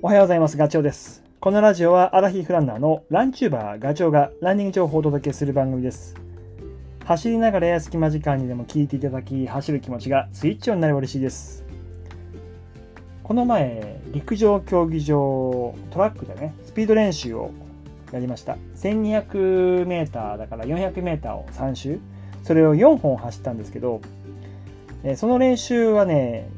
おはようございます。ガチョウです。このラジオはアラヒフランナーのランチューバーガチョウがランニング情報をお届けする番組です。走りながらや隙間時間にでも聞いていただき、走る気持ちがスイッチオンになれば嬉しいです。この前、陸上競技場、トラックでね、スピード練習をやりました。1200メーターだから400メーターを3周、それを4本走ったんですけど、その練習はね、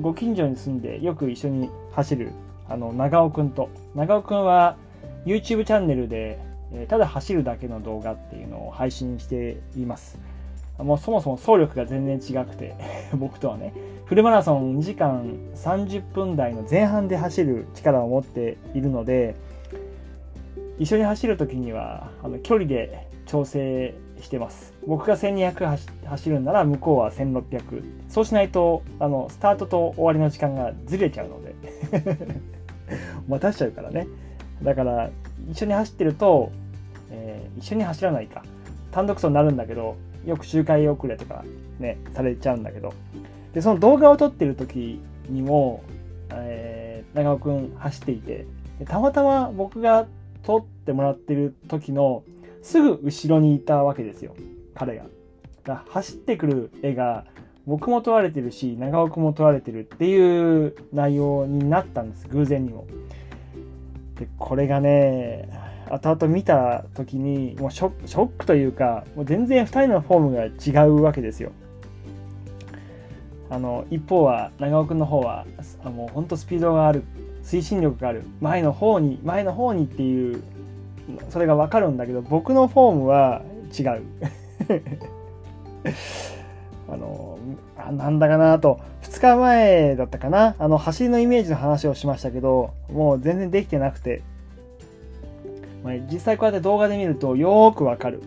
ご近所に住んでよく一緒に走るあの長尾くんと。長尾くんは YouTube チャンネルで、えただ走るだけの動画っていうのを配信しています。もうそもそも走力が全然違くて 僕とはね。フルマラソン2時間30分台の前半で走る力を持っているので一緒に走る時にはあの距離で調整してます。僕が1200走走るんなら向こうは1600そうしないとあのスタートと終わりの時間がずれちゃうので。待たしちゃうからね。だから一緒に走ってると、えー一緒に走らないか。単独走になるんだけどよく周回遅れとかねされちゃうんだけど。でその動画を撮ってる時にも、えー長尾くん走っていてたまたま僕が撮ってもらってる時のすぐ後ろにいたわけですよ。彼が。走ってくる絵が僕も撮られてるし長尾くんも撮られてるっていう内容になったんです偶然にも。でこれがね後々見た時にもうショックというかもう全然2人のフォームが違うわけですよ。あの一方は長尾くんの方はあもうほんとスピードがある推進力がある前の方に前の方にっていうそれが分かるんだけど僕のフォームは違う。あのあなんだかなと。2日前だったかな。あの走りのイメージの話をしましたけどもう全然できてなくて、まあ、実際こうやって動画で見るとよーくわかる、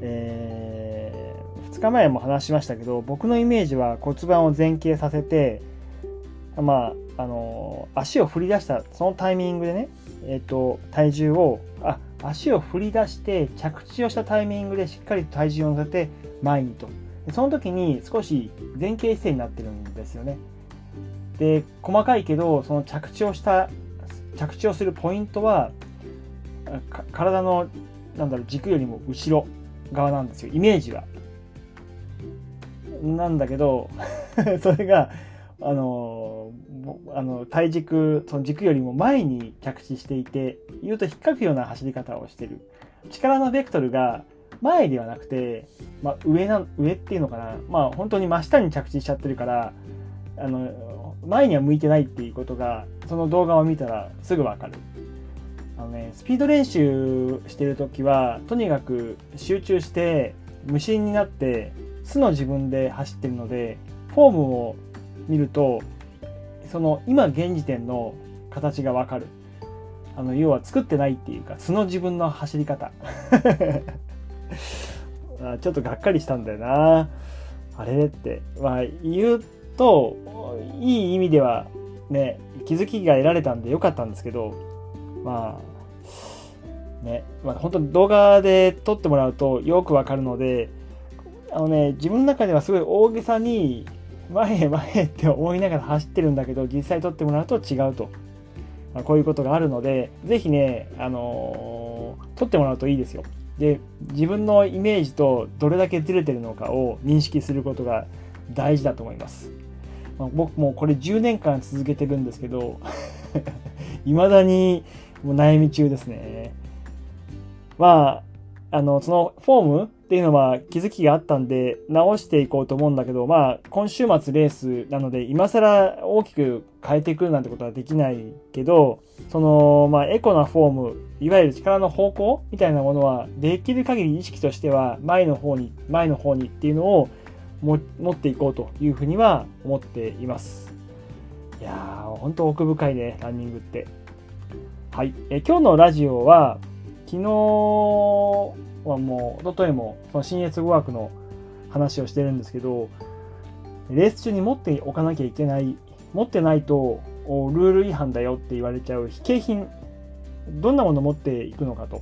え2日前も話しましたけど僕のイメージは骨盤を前傾させてまああの足を振り出したそのタイミングでねえっ、と体重をあ足を振り出して着地をしたタイミングでしっかりと体重を乗せて前にと。その時に少し前傾姿勢になってるんですよね。で細かいけどその着地をした着地をするポイントは体のなんだろう軸よりも後ろ側なんですよ。イメージは。なんだけど それがあのあの体軸その軸よりも前に着地していて言うと引っかくような走り方をしてる。力のベクトルが前ではなくて、まあ、上な上っていうのかな。まあ本当に真下に着地しちゃってるからあの前には向いてないっていうことがその動画を見たらすぐわかる。あのねスピード練習してる時はとにかく集中して無心になって素の自分で走ってるのでフォームを見るとその今現時点の形がわかる。あの要は作ってないっていうか素の自分の走り方。ちょっとがっかりしたんだよな。あれって。まあ言うといい意味ではね気づきが得られたんでよかったんですけどまあね、まあ、本当に動画で撮ってもらうとよくわかるのであのね自分の中ではすごい大げさに前へ前へって思いながら走ってるんだけど実際撮ってもらうと違うと、まあ、こういうことがあるので是非ね、あのー撮ってもらうといいですよ。で自分のイメージとどれだけずれてるのかを認識することが大事だと思います、まあ僕もこれ10年間続けてるんですけど 未だにもう悩み中ですね。まああのそのフォームっていうのは気づきがあったんで直していこうと思うんだけどまあ今週末レースなので今更大きく変えてくるなんてことはできないけどそのまあエコなフォームいわゆる力の方向みたいなものはできる限り意識としては前の方に前の方にっていうのを持っていこうというふうには思っています。いやー本当奥深いねランニングって。はい。え今日のラジオは昨日はもう一昨日もその新越語学の話をしてるんですけどレース中に持っておかなきゃいけない持ってないとルール違反だよって言われちゃう非景品どんなもの持っていくのかと。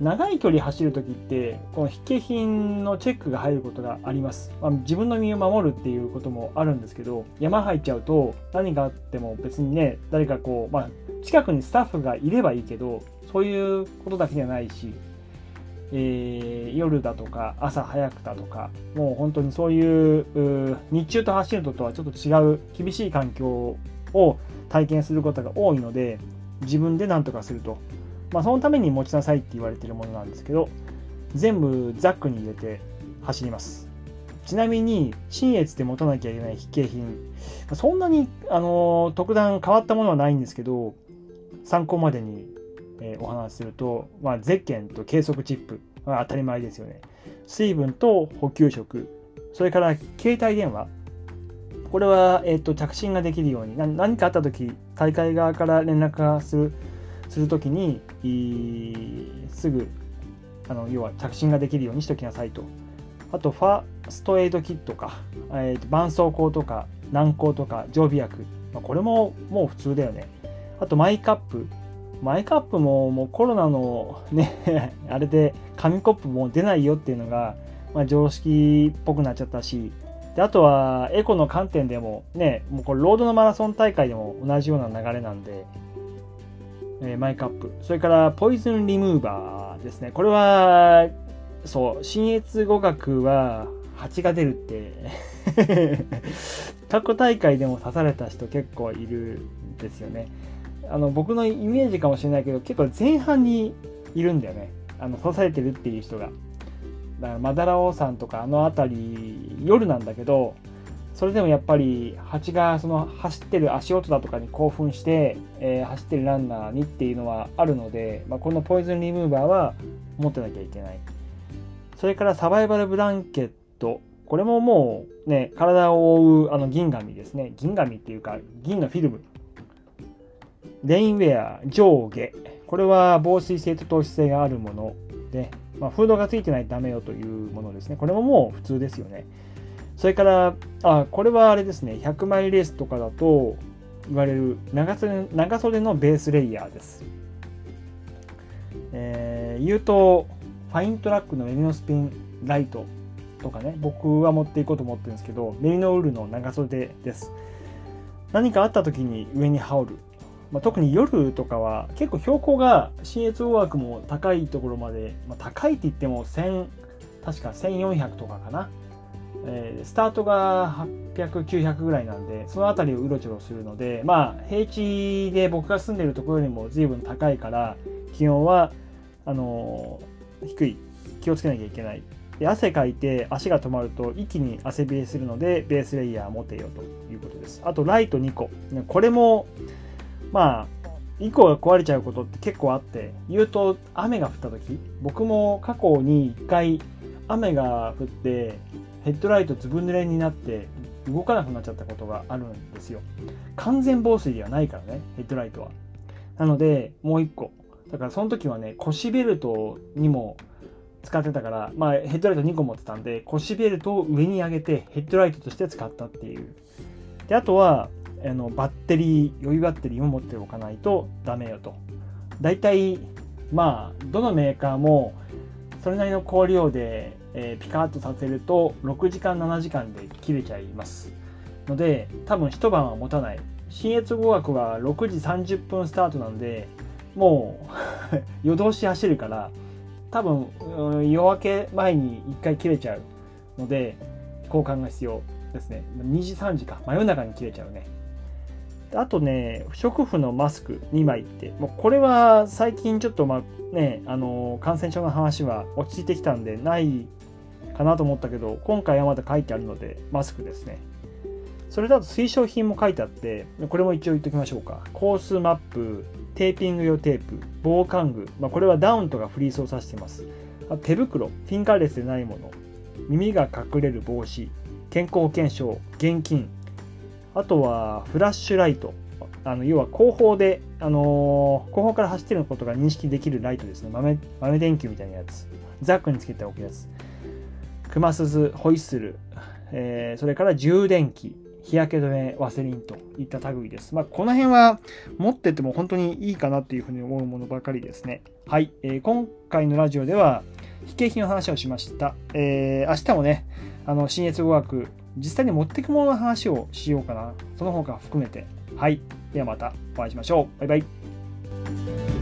長い距離走る時ってこの筆記品のチェックが入ることがあります、まあ、自分の身を守るっていうこともあるんですけど山入っちゃうと何があっても別にね誰かこう、まあ、近くにスタッフがいればいいけどそういうことだけじゃないし、えー、夜だとか朝早くだとかもう本当にそういう日中と走るのとはちょっと違う厳しい環境を体験することが多いので自分で何とかすると。まあ、そのために持ちなさいって言われてるものなんですけど全部ザックに入れて走ります。ちなみに新越で持たなきゃいけない筆形品そんなに、あの特段変わったものはないんですけど参考までに、えー、お話しすると、まあ、ゼッケンと計測チップ、まあ、当たり前ですよね水分と補給食それから携帯電話これは、えーと、着信ができるように何かあった時大会側から連絡がするするときにすぐあの要は着信ができるようにしておきなさいと。あと、ファーストエイドキットか、えー、と絆創膏とか軟膏とか常備薬、まあ、これももう普通だよね。あと、マイカップ。マイカップももうコロナのね あれで紙コップも出ないよっていうのが、まあ、常識っぽくなっちゃったし、であとはエコの観点でもね、もうこれロードのマラソン大会でも同じような流れなんで、えー、マイカップ。それから、ポイズンリムーバーですね。これは、そう、新越語学は蜂が出るって 過去大会でも刺された人結構いるんですよね。あの、僕のイメージかもしれないけど、結構前半にいるんだよね。あの、刺されてるっていう人が。だから、マダラオさんとかあの辺り、夜なんだけど、それでもやっぱり蜂がその走ってる足音だとかに興奮して、えー、走ってるランナーにっていうのはあるので、まあ、このポイズンリムーバーは持ってなきゃいけない。それからサバイバルブランケット。これももうね、体を覆うあの銀紙ですね。銀紙っていうか銀のフィルム。レインウェア、上下。これは防水性と透視性があるもので、まあ、フードがついてないとダメよというものですね。これももう普通ですよね。それから、あ、これはあれですね、100マイレースとかだと言われる長袖長袖のベースレイヤーです。えー、言うと、ファイントラックのメリノスピンライトとかね、僕は持っていこうと思ってるんですけど、メリノウールの長袖です。何かあった時に上に羽織る。まあ、特に夜とかは結構標高が新越大枠も高いところまで、まあ、高いって言っても1000確か1400とかかなえー、スタートが800、900ぐらいなんで、その辺りをうろちょろするので、まあ、平地で僕が住んでるところよりも随分高いから、気温は、あのー、低い。気をつけなきゃいけない。で汗かいて足が止まると一気に汗冷えするので、ベースレイヤー持てよということです。あと、ライト2個。これも、まあ、1個が壊れちゃうことって結構あって、言うと雨が降った時、僕も過去に1回雨が降ってヘッドライトずぶ濡れになって動かなくなっちゃったことがあるんですよ。完全防水ではないからね、ヘッドライトは。なので、もう一個。だからその時はね、腰ベルトにも使ってたから、まあヘッドライト2個持ってたんで、腰ベルトを上に上げてヘッドライトとして使ったっていう。で、あとは、あのバッテリー、予備バッテリーも持っておかないとダメよと。大体、まあ、どのメーカーもそれなりの光量でえー、ピカッとさせると6時間7時間で切れちゃいます。ので多分一晩は持たない。新越語学は6時30分スタートなんでもう 夜通し走るから多分、うん、夜明け前に1回切れちゃうので交換が必要ですね。2時3時か。真夜中に切れちゃうね。あとね、不織布のマスク2枚って、もうこれは最近ちょっとまあね、あの感染症の話は落ち着いてきたんでないかなと思ったけど、今回はまだ書いてあるので、マスクですね。それだと推奨品も書いてあって、これも一応言っておきましょうか。コースマップ、テーピング用テープ、防寒具、まあ、これはダウンとかフリースを指してます。あ手袋、フィンガーレスでないもの、耳が隠れる帽子、健康保険証、現金、あとはフラッシュライト。あの要は後方で、あのー、後方から走ってることが認識できるライトですね。豆豆電球みたいなやつ。ザックにつけておくやつ熊鈴ホイッスル、えー、それから充電器。日焼け止めワセリンといった類です、まあ、この辺は持ってても本当にいいかなっていうふうに思うものばかりですね。はい、えー、今回のラジオでは非景品の話をしました、えー、明日もねあの新越語学実際に持ってくものの話をしようかな。その他含めて。はい。ではまたお会いしましょう。バイバイ。